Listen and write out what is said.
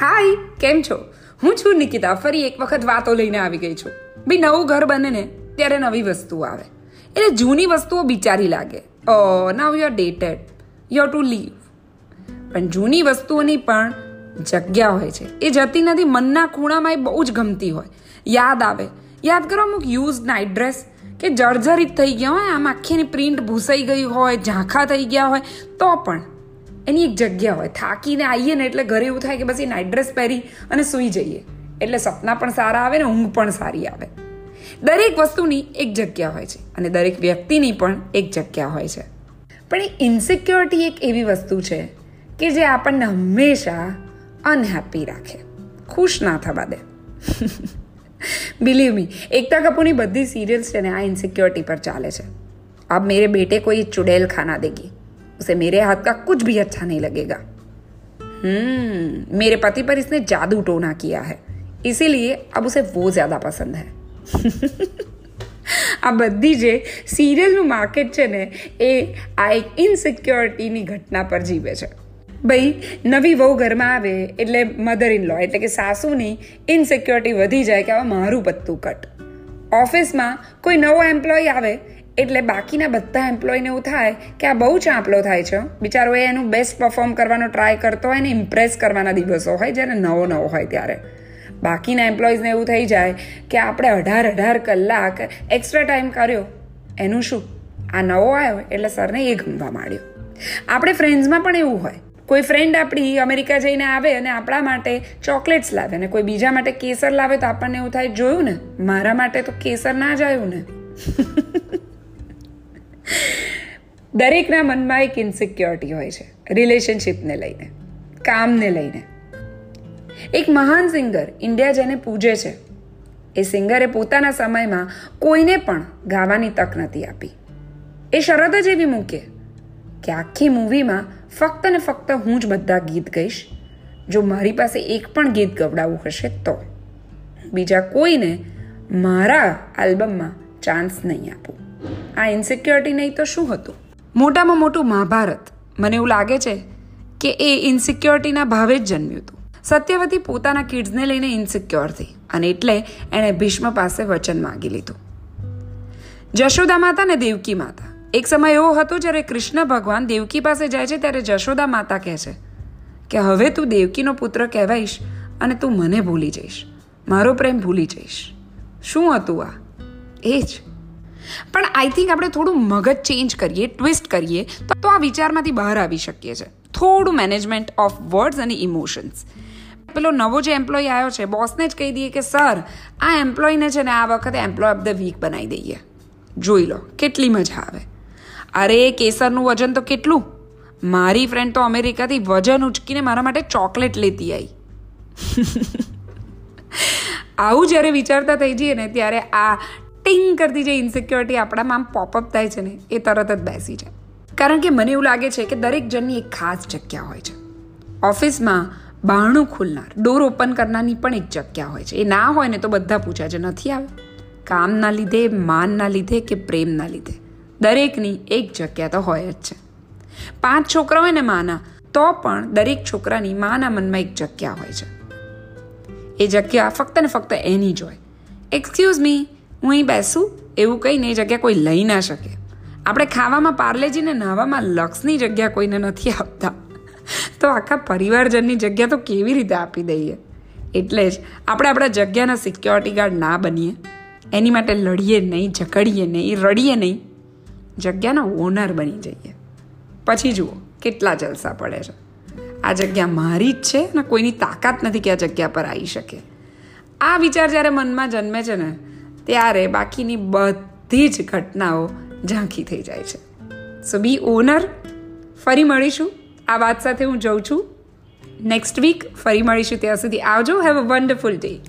હાય, કેમ છો? હું છું નિકિતા, ફરી એક વખત વાતો લઈને આવી ગઈ છું. ભાઈ, નવું ઘર બને ને, ત્યારે નવી વસ્તુઓ આવે. એટલે જૂની વસ્તુઓ બિચારી લાગે. ઓ now you dated you to leave પણ જૂની વસ્તુઓની પણ જગ્યા હોય છે. એ જતી નથી, મનના ખૂણામાં એ બહુ જ ગમતી હોય. યાદ આવે. યાદ કરો અમુક યુઝ નાઇટ ડ્રેસ કે જર્જરિત થઈ ગયા હોય, આમ આખીની પ્રિન્ટ ભૂસાઈ ગઈ હોય, ઝાંખા થઈ ગયા હોય, તો પણ એની એક જગ્યા હોય. થાકીને આવીએ ને એટલે ઘરે એવું થાય કે બસ એ નાઇટ ડ્રેસ પહેરી અને સૂઈ જઈએ. એટલે સપના પણ સારા આવે ને ઊંઘ પણ સારી આવે. દરેક વસ્તુની એક જગ્યા હોય છે અને દરેક વ્યક્તિની પણ એક જગ્યા હોય છે. પણ એ ઇન્સિક્યોરિટી એક એવી વસ્તુ છે કે જે આપણને હંમેશા અનહેપી રાખે. ખુશ ના થવા દે. બિલીવ મી એકતા કપૂરની બધી સિરિયલ્સ છે ને આ ઇન્સિક્યોરિટી પર ચાલે છે. આપ મેરે બેટે કોઈ ચુડેલ ખાના દેગી उसे मेरे हाथ का कुछ भी अच्छा नहीं लगेगा हम्म मेरे पति पर इसने जादू टोना किया है इसीलिए अब उसे वो ज़्यादा पसंद है આ બધી જે સિરિયલનું માર્કેટ છે ને એ આ એક ઇનસિક્યોરિટીની ઘટના પર જીવે છે ભાઈ નવી વહુ ઘરમાં આવે એટલે મધર ઇન લો એટલે કે સાસુની ઇનસિક્યોરિટી વધી જાય કે હવે મારું પત્તું કટ ઓફિસમાં કોઈ નવો એમ્પ્લોય આવે એટલે બાકીના બધા એમ્પ્લોયને એવું થાય કે આ બહુ ચાંપલો થાય છે. બિચારો એ એનું બેસ્ટ પરફોર્મ કરવાનો ટ્રાય કરતો હોય ને ઇમ્પ્રેસ કરવાના દિવસો હોય જ્યારે નવો નવો હોય ત્યારે. બાકીના એમ્પ્લોઈઝને એવું થઈ જાય કે આપણે અઢાર અઢાર કલાક એક્સ્ટ્રા ટાઈમ કર્યો. એનું શું? આ નવો આવ્યો એટલે સરને એ ગમવા માંડ્યો. આપણે ફ્રેન્ડ્સમાં પણ એવું હોય. કોઈ ફ્રેન્ડ આપણી અમેરિકા જઈને આવે અને આપણા માટે ચોકલેટ્સ લાવે અને કોઈ બીજા માટે કેસર લાવે તો આપણને એવું થાય, જોયું ને? મારા માટે તો કેસર ના જ આવ્યું ને? દરેકના મનમાં એક ઇન્સિક્યોરિટી હોય છે રિલેશનશિપને લઈને, કામને લઈને. એક મહાન સિંગર ઇન્ડિયા જેને પૂજે છે, એ સિંગરે પોતાના સમયમાં કોઈને પણ ગાવાની તક નથી આપી. એ શરત જ એવી મૂકે કે આખી મૂવીમાં ફક્ત ને ફક્ત હું જ બધા ગીત ગઈશ, જો મારી પાસે એક પણ ગીત ગવડાવવું હશે તો. બીજા કોઈને મારા આલ્બમમાં ચાન્સ નહીં આપું. આ ઇન્સિક્યોરિટી નહીં તો શું હતું? મોટામાં મોટું મહાભારત. મને એવું લાગે છે કે એ ઇન્સિક્યોરિટીના ભાવે જ જન્મ્યું હતું. સત્યવતી પોતાના કિડ્સને લઈને ઇન્સિક્યોર થઈ અને એટલે એણે ભીષ્મ પાસે વચન માગી લીધું. જશોદા માતા ને દેવકી માતા. એક સમય એવો હતો જ્યારે કૃષ્ણ ભગવાન દેવકી પાસે જાય છે ત્યારે જશોદા માતા કહે છે કે હવે તું દેવકીનો પુત્ર કહેવાઈશ અને તું મને ભૂલી જઈશ. મારો પ્રેમ ભૂલી જઈશ. શું હતું આ? એ જ. પણ આઈ થિંક આપણે થોડું મગજ ચેન્જ કરીએ ટ્વિસ્ટ કરીએ, તો આ વિચારમાંથી બહાર આવી શકીએ છીએ થોડું મેનેજમેન્ટ ઓફ વર્ડ્સ અને ઇમોશન્સ પેલો નવો જે એમ્પ્લોય આવ્યો છે બોસને જ કહી દઈએ કે સર આ એમ્પ્લોયને છે ને આ વખતે એમ્પ્લોય ઓફ ધ વીક બનાવી દઈએ. જોઈ લો, કેટલી મજા આવે. અરે, કેસરનું વજન તો કેટલું? મારી ફ્રેન્ડ તો અમેરિકાથી વજન ઉચકીને મારા માટે ચોકલેટ લેતી આવી આવું જ્યારે વિચારતા થઈ જઈએ ને, ત્યારે આ ટિંગ કરતી જે ઇન્સિક્યોરિટી આપણામાં આમ પોપઅપ થાય છે ને, એ તરત જ બેસી જાય. કારણ કે મને એવું લાગે છે કે દરેક જણની એક ખાસ જગ્યા હોય છે. ઓફિસમાં બહારણું ખુલનાર ડોર ઓપન કરનારની પણ એક જગ્યા હોય છે. એ ના હોય ને તો બધા પૂછ્યા છે, નથી આવે? કામના લીધે માનના લીધે કે પ્રેમના લીધે? દરેકની એક જગ્યા તો હોય જ છે. પાંચ છોકરા હોય ને માના, તો પણ દરેક છોકરાની માના મનમાં એક જગ્યા હોય છે. એ જગ્યા ફક્ત ને ફક્ત એની જ હોય. એક્સક્યુઝ મી હું અહીં બેસું? એવું કંઈ એ જગ્યા કોઈ લઈ ના શકે. આપણે ખાવામાં પાર્લેજીને નાહવામાં લક્ષની જગ્યા કોઈને નથી આપતા. તો આખા પરિવારજનની જગ્યા તો કેવી રીતે આપી દઈએ? એટલે જ આપણે આપણા જગ્યાના સિક્યોરિટી ગાર્ડ ના બનીએ. એની માટે લડીએ નહીં ઝઘડીએ નહીં, રડીએ નહીં. જગ્યાના ઓનર બની જઈએ. પછી જુઓ, કેટલા જલસા પડે છે. આ જગ્યા મારી જ છે અને કોઈની તાકાત નથી કે આ જગ્યા પર આવી શકે. આ વિચાર જ્યારે મનમાં જન્મે છે ને ત્યારે બાકીની બધી જ ઘટનાઓ ઝાંખી થઈ જાય છે. સો બી ઓનર ફરી મળીશું. આ વાત સાથે હું જઉં છું. નેક્સ્ટ વીક ફરી મળીશું. ત્યાં સુધી આવજો. Have a wonderful day